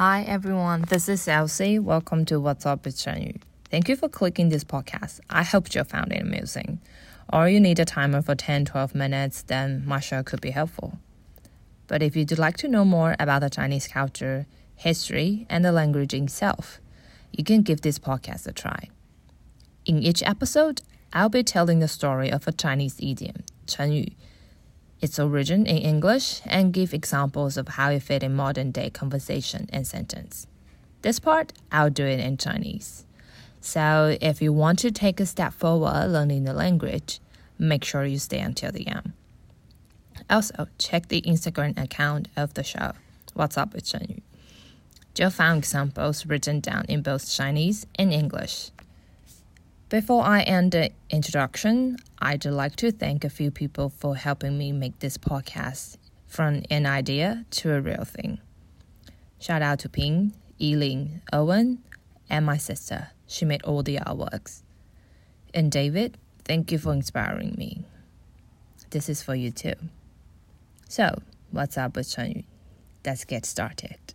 Hi everyone, this is Elsie. Welcome to What's Up with Chengyu. Thank you for clicking this podcast. I hope you found it amusing. Or you need a timer for 10 12 minutes, then my show could be helpful. But if you'd like to know more about the Chinese culture, history, and the language itself, you can give this podcast a try. In each episode, I'll be telling the story of a Chinese idiom, 成语 its origin in English, and give examples of how it fit in modern day conversation and sentence. This part, I'll do it in Chinese. So if you want to take a step forward learning the language, make sure you stay until the end. Also, check the Instagram account of the show. What's up with Chengyu? Joe found examples written down in both Chinese and English. Before I end the introduction, I'd like to thank a few people for helping me make this podcast from an idea to a real thing. Shout out to Ping, Eileen, Owen, and my sister. She made all the artworks. And David, thank you for inspiring me. This is for you too. So, what's up with Chengyu? Let's get started.